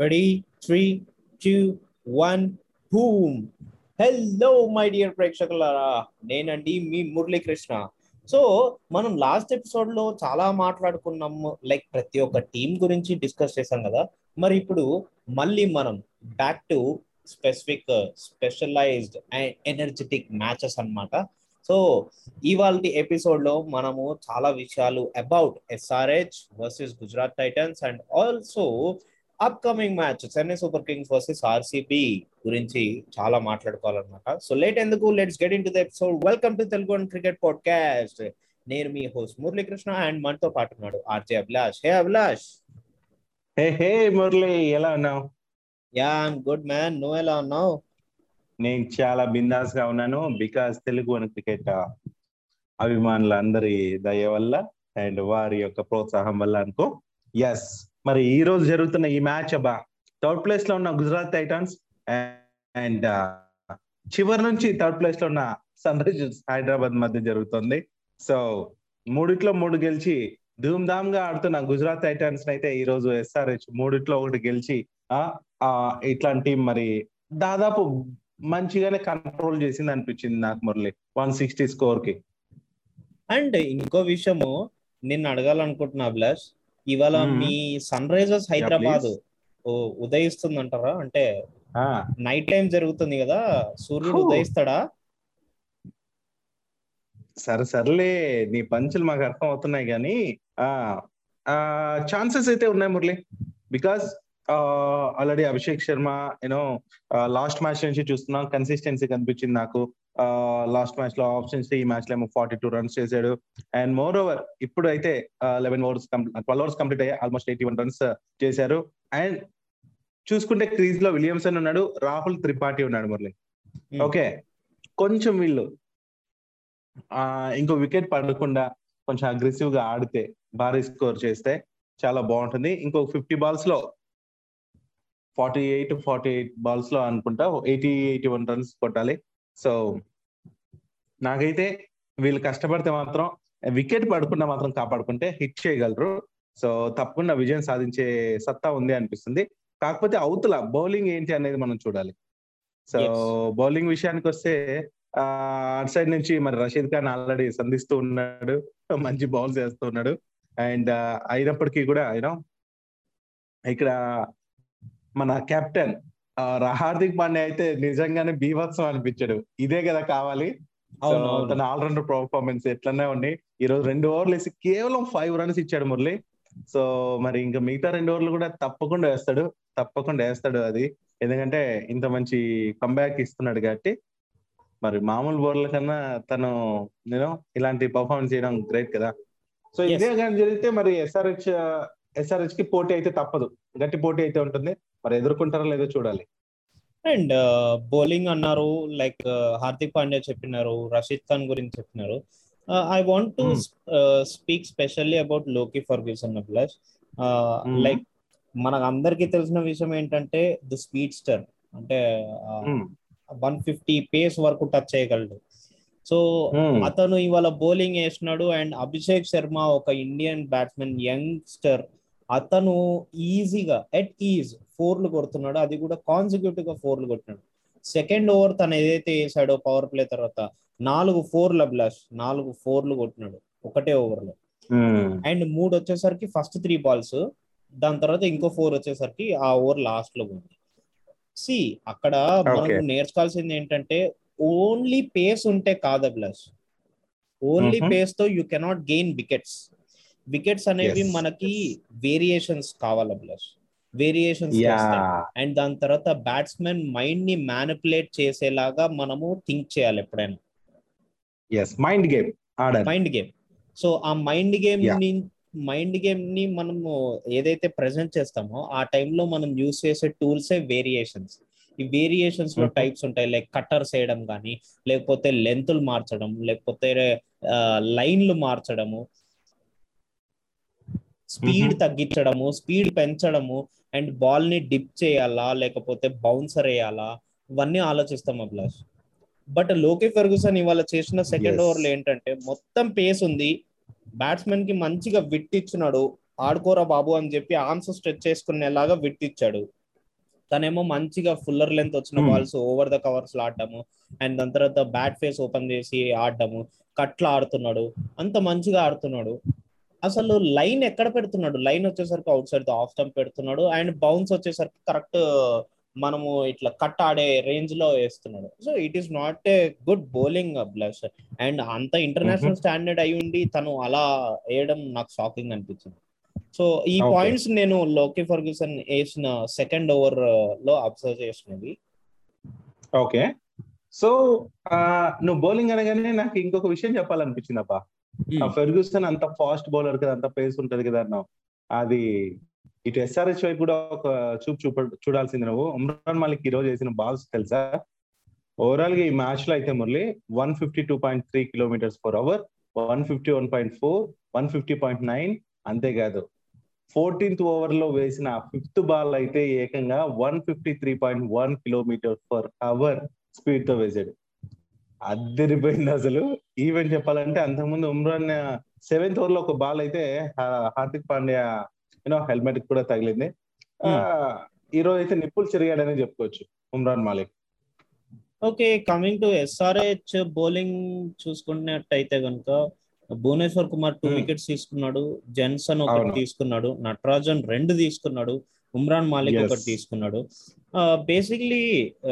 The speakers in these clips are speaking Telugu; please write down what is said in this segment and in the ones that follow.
Ready? Three two one boom hello my dear ప్రేక్షకులారా. నేనండి మీ మురళీకృష్ణ. సో మనం లాస్ట్ ఎపిసోడ్లో చాలా మాట్లాడుకున్నాము లైక్ ప్రతి ఒక్క టీం గురించి డిస్కస్ చేసాం కదా. మరి ఇప్పుడు మళ్ళీ మనం back to specific specialised and energetic matches అన్నమాట. సో ఇవాళ ఎపిసోడ్లో మనము చాలా విషయాలు about SRH versus Gujarat Titans and also upcoming match Chennai Super Kings versus RCB గురించి చాలా మాట్లాడుకోవాలన్నమాట. సో లేట్ ఎందుకు? Let's get into the episode welcome to Telugu cricket podcast నేను మీ హోస్ట్ మురళీకృష్ణ అండ్ మనతో పాటు ఉన్నాడు RJ Abhilash hey Abhilash hey hey Murali ఎలా ఉన్నావు? యా ఐమ్ గుడ్ మ్యాన్ నువ్వు ఎలా ఉన్నావు? నేను చాలా బిందాస్గా ఉన్నాను బికాస్ తెలుగు అని క్రికెట్ అభిమానుల అందరి దయ వల్ల అండ్ వారి యొక్క ప్రోత్సాహం వల్ల అనుకో. ఎస్ మరి ఈ రోజు జరుగుతున్న ఈ మ్యాచ్ అబ్బా థర్డ్ ప్లేస్లో ఉన్న గుజరాత్ టైటన్స్ అండ్ చివరి నుంచి థర్డ్ ప్లేస్లో ఉన్న సన్ రైజర్స్ హైదరాబాద్ మధ్య జరుగుతుంది. సో మూడిట్లో మూడు గెలిచి ధూమ్ ధామ్గా ఆడుతున్న గుజరాత్ టైటన్స్ అయితే ఈ రోజు ఎస్ఆర్హెచ్ మూడిట్లో ఒకటి గెలిచి ఇట్లాంటి మరి దాదాపు మంచిగానే కంట్రోల్ చేసింది అనిపించింది నాకు మురళి వన్ సిక్స్టీ స్కోర్కి. అండ్ ఇంకో విషయము నిన్ను అడగాలనుకుంటున్నా అభిలాష్ ఇవాళ మీ సన్ రైజర్స్ హైదరాబాద్ ఉదయిస్తుందంటారా? అంటే నైట్ టైం జరుగుతుంది కదా సూర్యుడు ఉదయిస్తాడా? సరే సర్లే నీ పంచులు మాకు అర్థం అవుతున్నాయి కానీ ఆ ఛాన్సెస్ అయితే ఉన్నాయి Murali. Because already Abhishek Sharma you know last match నుంచి చూస్తున్నాం కన్సిస్టెన్సీ కనిపించింది నాకు. లాస్ట్ మ్యాచ్లో ఆప్షన్స్ ఈ మ్యాచ్లో ఏమో ఫార్టీ టూ రన్స్ చేశాడు. అండ్ మోర్ ఓవర్ ఇప్పుడు అయితే eleven overs twelve overs complete అయ్యాయి ఆల్మోస్ట్ ఎయిటీ వన్ రన్స్ చేశారు. అండ్ చూసుకుంటే క్రీజ్లో విలియమ్సన్ ఉన్నాడు రాహుల్ త్రిపాఠి ఉన్నాడు మురళి. ఓకే కొంచెం వీళ్ళు ఆ ఇంకో వికెట్ పడకుండా కొంచెం అగ్రెసివ్గా ఆడితే భారీ స్కోర్ చేస్తే చాలా బాగుంటుంది. ఇంకో ఫిఫ్టీ బాల్స్లో ఫార్టీ ఎయిట్ ఫార్టీ ఎయిట్ బాల్స్లో అనుకుంటా ఎయిటీ ఎయిటీ వన్ రన్స్ కొట్టాలి. సో నాకైతే వీళ్ళు కష్టపడితే మాత్రం వికెట్ పడకుండా మాత్రం కాపాడుకుంటే హిట్ చేయగలరు. సో తప్పకుండా విజయం సాధించే సత్తా ఉంది అనిపిస్తుంది. కాకపోతే అవతల బౌలింగ్ ఏంటి అనేది మనం చూడాలి. సో బౌలింగ్ విషయానికి వస్తే అటు సైడ్ నుంచి మరి రషీద్ ఖాన్ ఆల్రెడీ సంధిస్తూ ఉన్నాడు. మంచి బౌల్స్ వేస్తూ ఉన్నాడు. అండ్ అయినప్పటికీ కూడా యూనో ఇక్కడ మన కెప్టెన్ హార్దిక్ పాండే అయితే నిజంగానే బీభత్సం అనిపించాడు. ఇదే కదా కావాలి. తన ఆల్రౌండర్ పర్ఫార్మెన్స్ ఎట్లనే ఉండి ఈ రోజు రెండు ఓవర్లు వేసి కేవలం ఫైవ్ రన్స్ ఇచ్చాడు మురళి. సో మరి ఇంకా మిగతా రెండు ఓవర్లు కూడా తప్పకుండా వేస్తాడు. తప్పకుండా వేస్తాడు అది. ఎందుకంటే ఇంత మంచి కంబ్యాక్ ఇస్తున్నాడు కాబట్టి. మరి మామూలు బోర్ల కన్నా తను నేను ఇలాంటి పర్ఫార్మెన్స్ చేయడం గ్రేట్ కదా. సో ఇదే కానీ జరిగితే మరి ఎస్ఆర్హెచ్ ఎస్ఆర్హెచ్కి పోటీ అయితే తప్పదు. గట్టి పోటీ అయితే ఉంటుంది. మరి ఎదుర్కొంటారో లేదో చూడాలి. అండ్ బౌలింగ్ అన్నారు లైక్ హార్దిక్ పాండ్యా చెప్పినారు రషీద్ ఖాన్ గురించి చెప్పినారు. I want to speak specially అబౌట్లోకి Ferguson plus like మనకు అందరికి తెలిసిన విషయం ఏంటంటే ది స్పీడ్ స్టర్ అంటే వన్ ఫిఫ్టీ పేస్ వరకు టచ్ చేయగలడు. సో అతను ఇవాళ బౌలింగ్ వేసినాడు అండ్ అభిషేక్ శర్మ ఒక ఇండియన్ బ్యాట్స్మెన్ యంగ్స్టర్ అతను ఈజీగా ఎట్ ఈజ్ ఫోర్లు కొడుతున్నాడు అది కూడా కాన్సిక్యూటివ్గా ఫోర్లు కొట్టినాడు. సెకండ్ ఓవర్ తను ఏదైతే వేసాడో పవర్ ప్లే తర్వాత నాలుగు ఫోర్ల బ్లాష్ నాలుగు ఫోర్లు కొట్టినాడు ఒకటే ఓవర్లో. అండ్ మూడు వచ్చేసరికి ఫస్ట్ త్రీ బాల్స్ దాని తర్వాత ఇంకో ఫోర్ వచ్చేసరికి ఆ ఓవర్ లాస్ట్లో ఉంది సి అక్కడ మనం నేర్చుకోవాల్సింది ఏంటంటే ఓన్లీ పేస్ ఉంటే కాదు బ్లస్ only పేస్తో you cannot gain wickets wickets అనేవి మనకి వేరియేషన్స్ కావాలి ప్లస్ వేరియేషన్స్ అండ్ దాని తర్వాత బ్యాట్స్మెన్ మైండ్ని మ్యానిపులేట్ చేసేలాగా మనము థింక్ చేయాలి ఎప్పుడైనా. Mind game mind game so ఆ మైండ్ గేమ్ని మైండ్ గేమ్ని మనము ఏదైతే ప్రెజెంట్ చేస్తామో ఆ టైంలో మనం యూస్ చేసే టూల్సే వేరియేషన్స్ ఈ వేరియేషన్స్లో టైప్స్ ఉంటాయి లైక్ కట్టర్స్ వేయడం కానీ లేకపోతే లెంత్లు మార్చడం లేకపోతే లైన్లు మార్చడము స్పీడ్ తగ్గించడము స్పీడ్ పెంచడము అండ్ బాల్ని డిప్ చేయాలా లేకపోతే బౌన్సర్ వేయాలా ఇవన్నీ ఆలోచిస్తాం అభిలాష్. బట్ లోకే ఫెర్గుసన్ ఇవాళ చేసిన సెకండ్ ఓవర్లో ఏంటంటే మొత్తం పేస్ ఉంది. బ్యాట్స్మెన్కి మంచిగా విట్ ఇచ్చినాడు. ఆడుకోరా బాబు అని చెప్పి ఆర్మ్స్ స్ట్రెచ్ చేసుకునేలాగా విట్ ఇచ్చాడు. తనేమో మంచిగా ఫుల్లర్ లెంత్ వచ్చిన. బాల్స్ ఓవర్ ద కవర్స్ ఆడటము అండ్ దాని తర్వాత బ్యాట్ ఫేస్ ఓపెన్ చేసి ఆడటము కట్ల ఆడుతున్నాడు. అంత మంచిగా ఆడుతున్నాడు. అసలు లైన్ ఎక్కడ పెడుతున్నాడు? లైన్ వచ్చేసరికి అవుట్ సైడ్ ఆఫ్ స్టంప్ పెడుతున్నాడు. అండ్ బౌన్స్ వచ్చేసరికి కరెక్ట్ మనము ఇట్లా కట్ ఆడే రేంజ్లో వేస్తున్నాడు. So it is not a good bowling bless and అంత ఇంటర్నేషనల్ స్టాండర్డ్ అయి ఉండి తను అలా వేయడం నాకు షాకింగ్ అనిపించింది. సో ఈ. పాయింట్స్ నేను లోకి ఫర్గ్యూసన్ వేసిన సెకండ్ ఓవర్లో అబ్జర్వ్ చేసినవి. ఓకే. సో నువ్వు బౌలింగ్ అనగానే నాకు ఇంకొక విషయం చెప్పాలనిపించింది అబ్బా ఫెర్గ్యూసన్ అంత ఫాస్ట్ బౌలర్ కదా అంత పేస్ ఉంటది కదా అన్నావు. అది ఇటు ఎస్ఆర్హెచ్ వైపు కూడా ఒక చూపు చూప చూడాల్సింది నువ్వు. ఉమ్రాన్ మాలిక్ ఈ రోజు వేసిన బాల్స్ తెలుసా? ఓవరాల్గా ఈ మ్యాచ్లో అయితే Murali one fifty two point three kilometres per hour one fifty one point four one fifty point nine అంతేకాదు. ఫోర్టీన్త్ ఓవర్లో వేసిన ఫిఫ్త్ బాల్ అయితే ఏకంగా one fifty three point one kilometre per hour స్పీడ్తో వేసాడు. అద్దరిపోయింది అసలు. ఈవెన్ చెప్పాలంటే అంతకుముందు ఉమ్రాన్ సెవెంత్ ఓవర్లో ఒక బాల్ అయితే హార్దిక్ పాండ్యా యూనో హెల్మెట్ కూడా తగిలింది. ఆ, ఈ రోజు అయితే నిప్పులు చెరిగాడని చెప్పుకోవచ్చు Umran Malik. Okay coming to SRH bowling చూసుకున్నట్టయితే కనుక Bhuvneshwar Kumar two Hmm. Wickets తీసుకున్నాడు. జెన్సన్ ఒకటి. తీసుకున్నాడు. నటరాజన్ రెండు తీసుకున్నాడు. ఉమ్రాన్ మాలిక్. ఒకటి తీసుకున్నాడు బేసిక్లీ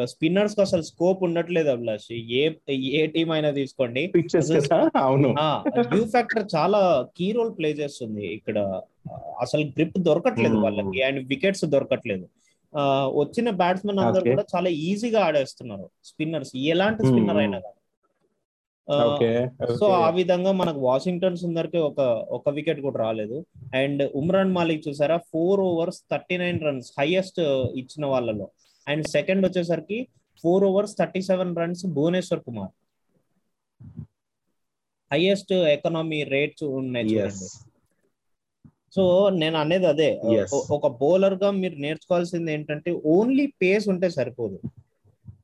స్పిన్నర్స్కి అసలు స్కోప్ ఉండట్లేదు అభిలాష్ ఏ ఏ టీం అయినా తీసుకోండి అవును డ్యూ ఫ్యాక్టర్ చాలా కీ రోల్ ప్లే చేస్తుంది ఇక్కడ అసలు గ్రిప్ దొరకట్లేదు Hmm. వాళ్ళకి అండ్ వికెట్స్ దొరకట్లేదు వచ్చిన బ్యాట్స్మెన్ అందరూ. కూడా చాలా ఈజీగా ఆడేస్తున్నారు స్పిన్నర్స్ ఎలాంటి Hmm. స్పిన్నర్ అయినా కానీ. సో ఆ విధంగా మనకు వాషింగ్టన్ సుందర్కి ఒక ఒక వికెట్ కూడా రాలేదు. అండ్ ఉమ్రాన్ మాలిక్ చూసారా? Four overs thirty nine runs highest ఇచ్చిన వాళ్ళలో. అండ్ సెకండ్ వచ్చేసరికి four overs thirty seven runs Bhuvneshwar Kumar. Highest economy rates ఉన్నాయి చూడండి. సో నేను అనేది అదే ఒక బౌలర్గా మీరు నేర్చుకోవాల్సింది ఏంటంటే ఓన్లీ పేస్ ఉంటే సరిపోదు.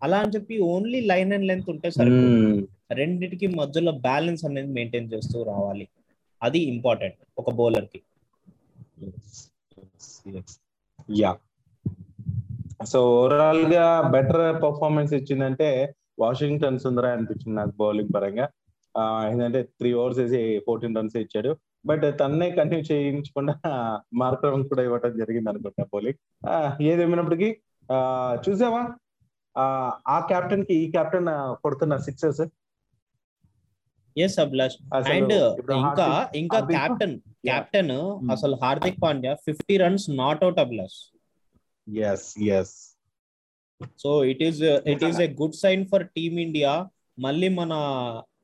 అలా అని చెప్పి ఓన్లీ లైన్ అండ్ లెంత్ ఉంటే సరిపోదు. రెండిటికి మధ్యలో బ్యాలెన్స్ అనేది మెయింటైన్ చేస్తూ రావాలి. అది ఇంపార్టెంట్ ఒక బౌలర్కి యా సో ఓవరాల్గా బెటర్ పర్ఫార్మెన్స్ ఇచ్చిందంటే వాషింగ్టన్ సుందర అనిపించింది నాకు బౌలింగ్ పరంగా. ఏంటంటే త్రీ ఓవర్స్ వేసి ఫోర్టీన్ రన్స్ ఇచ్చాడు. బట్ తన్నే కంటిన్యూ చేయించకుండా మార్కరం కూడా ఇవ్వడం జరిగింది అనుకుంటా బౌలింగ్ ఏదేమైనప్పటికీ చూసావా? ఆ, ఆ కెప్టెన్కి ఈ కెప్టెన్ కొడుతున్న సిక్సెస్ ఎస్ అభిలాష్ అండ్ ఇంకా ఇంకా హార్దిక్ కెప్టెన్ కెప్టెన్ అసలు Hardik Pandya fifty runs not out Abhilash yes yes so it is it is a good sign for team India మళ్ళీ మన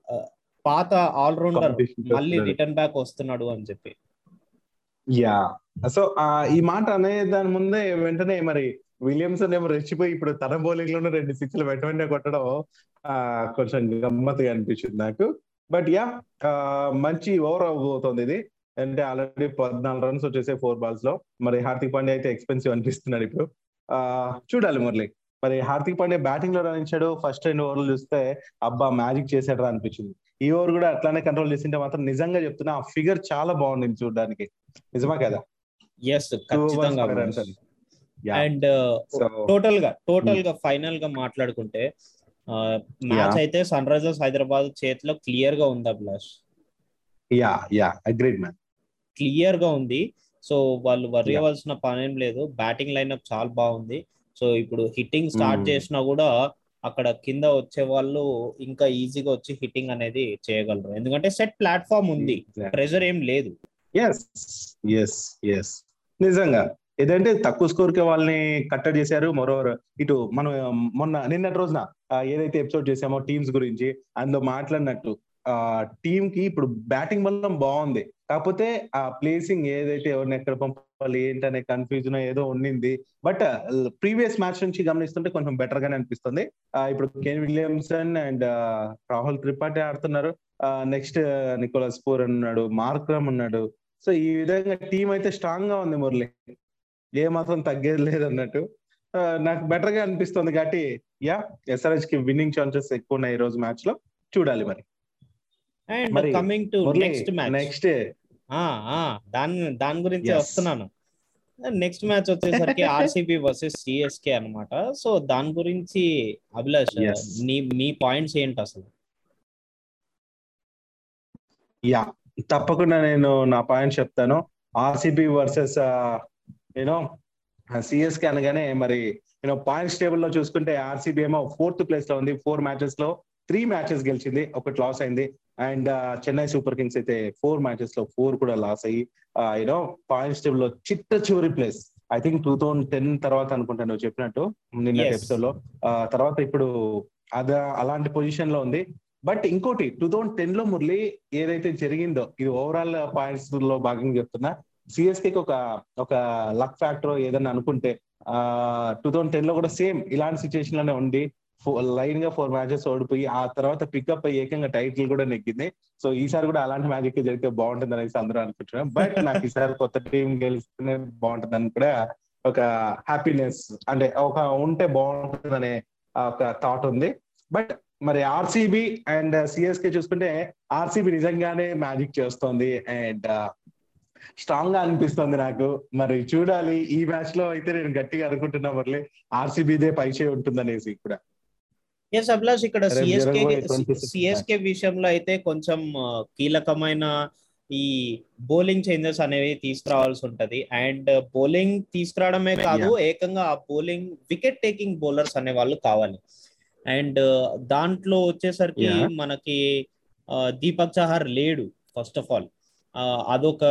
ఆ, పాత ఆల్రౌండర్ మళ్ళీ రిటర్న్ బ్యాక్ వస్తున్నాడు అని చెప్పి. యా సో ఈ మాట అనే దాని ముందే వెంటనే మరి విలియమ్సన్ ఏమో రెచ్చిపోయి ఇప్పుడు తన బౌలింగ్లోనే రెండు సిక్స్లు వెంట వెంటనే కొట్టడం కొంచెం గమ్మత్తుగా అనిపించింది నాకు. బట్ యా మంచి ఓవర్ అవబోతోంది ఇది. అంటే ఆల్రెడీ పద్నాలుగు రన్స్ వచ్చేసాయి ఫోర్ బాల్స్లో. మరి హార్దిక్ పాండ్యా అయితే ఎక్స్పెన్సివ్ అనిపిస్తున్నాడు ఇప్పుడు. చూడాలి మురళి. మరి హార్దిక్ పాండ్యా బ్యాటింగ్లో రాణించాడు. ఫస్ట్ రెండు ఓవర్లు చూస్తే అబ్బా మ్యాజిక్ చేశాడు అనిపించింది. ఈ ఓవర్ కూడా అట్లానే కంట్రోల్ చేసింటే మాత్రం నిజంగా చెప్తున్నా ఆ ఫిగర్ చాలా బాగుంది చూడడానికి. నిజమా కదా? ఎస్. అండ్ టోటల్గా టోటల్గా ఫైనల్గా మాట్లాడుకుంటే మ్యాచ్. అయితే సన్ రైజర్స్ హైదరాబాద్ చేతిలో క్లియర్గా ఉంది Abhilash yeah yeah agreed man క్లియర్గా ఉంది. సో వాళ్ళు వరి అవ్వాల్సిన పని ఏం లేదు. బ్యాటింగ్ లైన్అప్ చాలా బాగుంది. సో ఇప్పుడు హిట్టింగ్ స్టార్ట్ Hmm. చేసినా కూడా అక్కడ కింద వచ్చే వాళ్ళు ఇంకా ఈజీగా వచ్చి హిట్టింగ్ అనేది చేయగలరు. ఎందుకంటే సెట్ ప్లాట్ఫామ్ ఉంది. ప్రెజర్ ఏం లేదు. నిజంగా. ఏదంటే తక్కువ స్కోర్కి వాళ్ళని కట్టడి చేశారు. మరోవర్ ఇటు మనం మొన్న నిన్నటి రోజున ఏదైతే ఎపిసోడ్ చేసామో టీమ్స్ గురించి అందులో మాట్లాడినట్టు ఆ టీమ్కి ఇప్పుడు బ్యాటింగ్ బలం బాగుంది. కాకపోతే ఆ ప్లేసింగ్ ఏదైతే ఎవరిని ఎక్కడ పంపాలి ఏంటనే కన్ఫ్యూజన్ ఏదో ఉండింది బట్ ప్రీవియస్ మ్యాచ్ నుంచి గమనిస్తుంటే కొంచెం బెటర్ గానే అనిపిస్తుంది. ఇప్పుడు Kane Williamson and Rahul Tripathi ఆడుతున్నారు. నెక్స్ట్ నికోలస్ పూర్ ఉన్నాడు మార్క్రమ్ ఉన్నాడు. సో ఈ విధంగా టీం అయితే స్ట్రాంగ్గా ఉంది మురళి. ఏ మాత్రం తగ్గేది లేదు అన్నట్టు నాకు బెటర్గా అనిపిస్తుంది కాబట్టి యా ఎస్ఆర్హెచ్కి విన్నింగ్ ఛాన్సెస్ ఎక్కువ ఉన్నాయి ఈ రోజు మ్యాచ్లో చూడాలి మరి. And coming to next match. Next దాని దాని గురించి. వస్తున్నాను. నెక్స్ట్ మ్యాచ్ వచ్చేసరికి ఆర్సీబీ వర్సెస్ సిఎస్కే అన్నమాట. సో దాని గురించి అభిలాష్. నీ నీ పాయింట్స్ ఏంటి అసలు? యా తప్పకుండా నేను నా పాయింట్ చెప్తాను. ఆర్సీబీ వర్సెస్ యూనో సిఎస్కే అనగానే మరి యూనో పాయింట్స్ టేబుల్లో చూసుకుంటే ఆర్సీబీ ఏమో ఫోర్త్ ప్లేస్లో ఉంది. ఫోర్ మ్యాచెస్లో త్రీ మ్యాచెస్ గెలిచింది. ఒకటి లాస్ అయింది. అండ్ చెన్నై సూపర్ కింగ్స్ అయితే ఫోర్ మ్యాచెస్లో ఫోర్ కూడా లాస్ అయ్యి యూనో పాయింట్స్ టేబుల్లో చిట్ట చివరి place I think two thousand ten తర్వాత అనుకుంటా నువ్వు చెప్పినట్టు నిన్న. ఎపిసోడ్లో. తర్వాత ఇప్పుడు అద అలాంటి పొజిషన్లో ఉంది. బట్ ఇంకోటి టూ థౌసండ్ టెన్లో మురళి ఏదైతే జరిగిందో ఇది ఓవరాల్ పాయింట్స్లో భాగంగా చెప్తున్నా సిఎస్కే ఒక ఒక లక్ ఫ్యాక్టర్ ఏదన్నా అనుకుంటే ఆ టూ థౌసండ్ టెన్లో కూడా సేమ్ ఇలాంటి సిచ్యువేషన్లోనే ఉండి లైన్గా ఫోర్ మ్యాచెస్ ఓడిపోయి ఆ తర్వాత పికప్ అయ్యి ఏకంగా టైటిల్ కూడా నెగ్గింది. సో ఈసారి కూడా అలాంటి మ్యాజిక్ జరిగితే బాగుంటుంది అనేసి అందరూ అనుకుంటున్నాం. బట్ నాకు ఈసారి కొత్త టీం గెలిస్తేనే బాగుంటుంది అని కూడా ఒక హ్యాపీనెస్ అంటే ఒక ఉంటే బాగుంటుంది అనే ఒక థాట్ ఉంది. బట్ మరి ఆర్సీబీ అండ్ సిఎస్కే చూసుకుంటే ఆర్సీబీ నిజంగానే మ్యాజిక్ చేస్తోంది. అండ్ స్ట్రాంగ్గా అనిపిస్తుంది నాకు. మరి చూడాలి ఈ మ్యాచ్లో అయితే నేను గట్టిగా అనుకుంటున్నా మరలే ఆర్సీబీదే పైచే ఉంటుంది అనేసి కూడా. ఎస్ అభిలాష్ ఇక్కడ సిఎస్కే జరగబోయే 26 సిఎస్కే విషయంలో అయితే కొంచెం కీలకమైన ఈ బౌలింగ్ చేంజెస్ అనేవి తీసుకురావాల్సి ఉంటది. అండ్ బౌలింగ్ తీసుకురావడమే కాదు ఏకంగా ఆ బౌలింగ్ వికెట్ టేకింగ్ బౌలర్స్ అనే వాళ్ళు కావాలి. అండ్ దాంట్లో వచ్చేసరికి. మనకి దీపక్ చహార్ లేడు ఫస్ట్ ఆఫ్ ఆల్. అదొక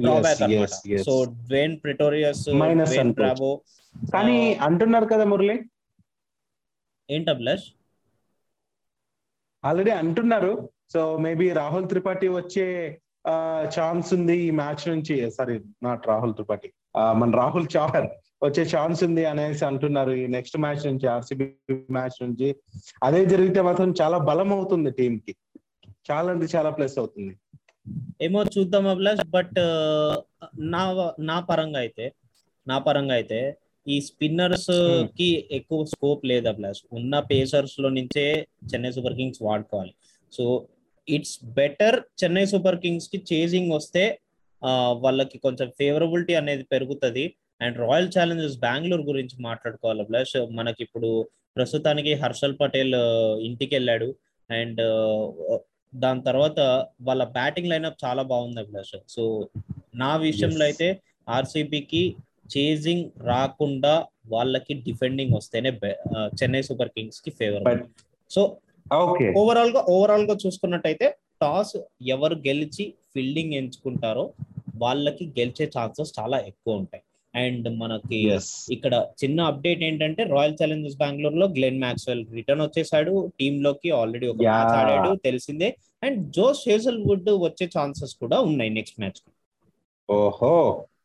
డ్రాబ్యాక్ అనమాట. So Dwayne Pretorius Dwayne. Bravo కానీ అంటున్నారు కదా మురళి? ఏంటి అభిలాష్? ఆల్రెడీ అంటున్నారు. సో మేబీ రాహుల్ త్రిపాఠి వచ్చే ఛాన్స్ ఉంది ఈ మ్యాచ్ నుంచి. సారీ నాట్ రాహుల్ త్రిపాఠి మన రాహుల్ చౌహర్ వచ్చే ఛాన్స్ ఉంది అనేసి అంటున్నారు ఈ నెక్స్ట్ మ్యాచ్ నుంచి ఆర్సీబీ మ్యాచ్ నుంచి. అదే జరిగితే మాత్రం చాలా బలం అవుతుంది టీం కి. చాలా అంటే చాలా ప్లస్ అవుతుంది. ఏమో చూద్దాం అభిలాష్ బట్ నా నా పరంగా అయితే నా పరంగా అయితే ఈ స్పిన్నర్స్ Hmm. కి ఎక్కువ స్కోప్ లేదు అభిలాష్. ఉన్న పేసర్స్లో నుంచే చెన్నై సూపర్ కింగ్స్ వాడుకోవాలి. So it's better Chennai Super కింగ్స్కి chasing వస్తే వాళ్ళకి కొంచెం ఫేవరబిలిటీ అనేది పెరుగుతుంది. అండ్ రాయల్ ఛాలెంజర్స్ బెంగళూరు గురించి మాట్లాడుకోవాలి అభిలాష్. మనకి ఇప్పుడు ప్రస్తుతానికి హర్షల్ పటేల్ ఇంటికి వెళ్ళాడు అండ్ దాని తర్వాత వాళ్ళ బ్యాటింగ్ లైనప్ చాలా బాగుంది అభిలాష్. సో నా విషయంలో. అయితే ఆర్సీబీకి చేజింగ్ రాకుండా వాళ్ళకి డిఫెండింగ్ వస్తేనే చెన్నై సూపర్ కింగ్స్కి ఫేవర్ సో ఓవరాల్గా ఓవరాల్గా చూసుకున్నట్టయితే టాస్ ఎవరు గెలిచి ఫీల్డింగ్ ఎంచుకుంటారో వాళ్ళకి గెలిచే ఛాన్సెస్ చాలా ఎక్కువ ఉంటాయి. అండ్ మనకి ఇక్కడ చిన్న అప్డేట్ ఏంటంటే రాయల్ ఛాలెంజర్స్ బెంగళూరు లో గ్లెన్ మ్యాక్స్వెల్ రిటర్న్ వచ్చేసాడు. టీమ్లోకి ఆల్రెడీ ఒక. మ్యాచ్ ఆడాడు తెలిసిందే. అండ్ జోస్ హేజల్ వుడ్ వచ్చే ఛాన్సెస్ కూడా ఉన్నాయి నెక్స్ట్ మ్యాచ్ ఓహో!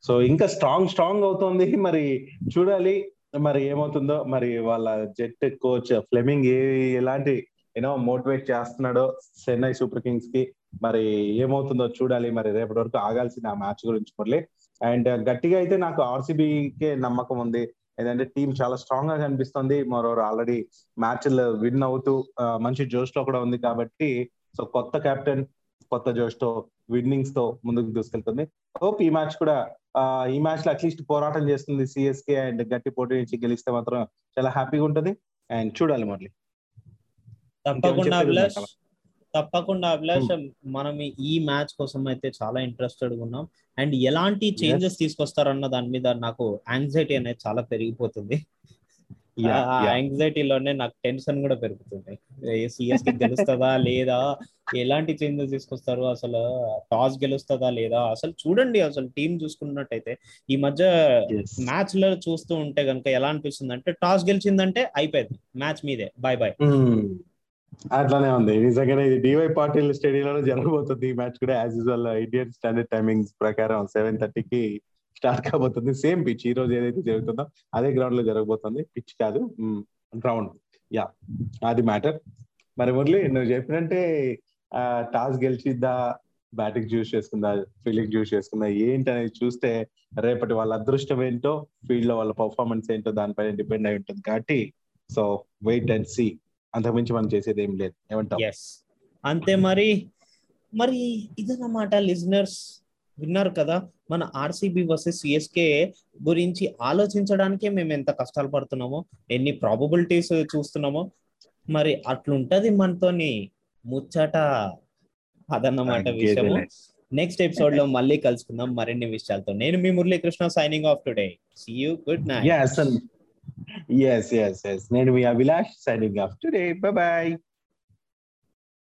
సో ఇంకా స్ట్రాంగ్ స్ట్రాంగ్ అవుతోంది. మరి చూడాలి. మరి ఏమవుతుందో మరి వాళ్ళ జెట్ కోచ్ ఫ్లెమింగ్ ఏ ఎలాంటి యూనో మోటివేట్ చేస్తున్నాడో చెన్నై సూపర్ కింగ్స్కి మరి ఏమవుతుందో చూడాలి. మరి రేపటి వరకు ఆగాల్సిన ఆ మ్యాచ్ గురించి మళ్ళీ అండ్ గట్టిగా అయితే నాకు ఆర్సీబీకే నమ్మకం ఉంది. ఏంటంటే టీం చాలా స్ట్రాంగ్గా కనిపిస్తుంది. మరోవర్ ఆల్రెడీ మ్యాచ్ విన్ అవుతూ మంచి జోష్లో కూడా ఉంది కాబట్టి సో కొత్త కెప్టెన్ కొత్త జోష్తో విన్నింగ్స్తో ముందుకు దూసుకెళ్తుంది. హోప్ ఈ మ్యాచ్ కూడా ఈ మ్యాచ్లో అట్లీస్ట్ పోరాటం చేస్తుంది సిఎస్కే అండ్ గట్టి పోటీ నుంచి గెలిస్తే మాత్రం చాలా హ్యాపీగా ఉంటది. అండ్ చూడాలి మళ్ళీ తప్పకుండా తప్పకుండా అభిలాష్ మనం ఈ మ్యాచ్ కోసం అయితే చాలా ఇంట్రెస్టెడ్ ఉన్నాం. అండ్ ఎలాంటి చేంజెస్ తీసుకొస్తారన్న దాని మీద నాకు యాంగ్జైటీ అనేది చాలా పెరిగిపోతుంది. యాంగ్జైటీలోనే నాకు టెన్షన్ కూడా పెరుగుతుంది. సిఎస్కి గెలుస్తుందా లేదా ఎలాంటి చేంజెస్ తీసుకొస్తారు అసలు? టాస్ గెలుస్తుందా లేదా? అసలు చూడండి అసలు టీం చూసుకున్నట్టయితే ఈ మధ్య. మ్యాచ్లో చూస్తూ ఉంటే కనుక ఎలా అనిపిస్తుంది అంటే టాస్ గెలిచిందంటే అయిపోయింది. మ్యాచ్ మీదే. Bye bye Hmm. అట్లానే ఉంది. నిజంగానే ఇది డివై పాటిల్ స్టేడియంలో జరగబోతుంది ఈ మ్యాచ్ కూడా as usual Indian standard timings ప్రకారం సెవెన్ థర్టీకి స్టార్ట్ కాబోతుంది. సేమ్ పిచ్ ఈ రోజు ఏదైతే జరుగుతుందో అదే గ్రౌండ్లో జరగబోతుంది. పిచ్ కాదు గ్రౌండ్ యా అది మ్యాటర్ మరి మురళి నువ్వు చెప్పినంటే టాస్ గెలిచిద్దా బ్యాటింగ్ చూస్ చేసుకుందా ఫీల్డింగ్ చూస్ చేసుకుందా ఏంటి అనేది చూస్తే రేపటి వాళ్ళ అదృష్టం ఏంటో ఫీల్డ్లో వాళ్ళ పర్ఫార్మెన్స్ ఏంటో దానిపైన డిపెండ్ అయి ఉంటుంది. కాబట్టి సో వెయిట్ అండ్ సీ అంతకుమించి మనం చేసేది ఏం లేదు. ఏమంటాం అంతే మరి. మరి ఇదన్నమాట లిజనర్స్ విన్నారు కదా మన ఆర్సీబీ వర్సెస్ సిఎస్కే గురించి ఆలోచించడానికే మేము ఎంత కష్టాలు పడుతున్నామో ఎన్ని ప్రాబబిలిటీస్ చూస్తున్నామో. మరి అట్లుంటది మనతోని ముచ్చట అదన్నమాట విషయము. నెక్స్ట్ ఎపిసోడ్లో మళ్ళీ కలుసుకుందాం మరిన్ని విషయాలతో. నేను మీ Muralikrishna signing off today see you good night yes, yes, yes. Then we are Vilash signing off today. Bye bye.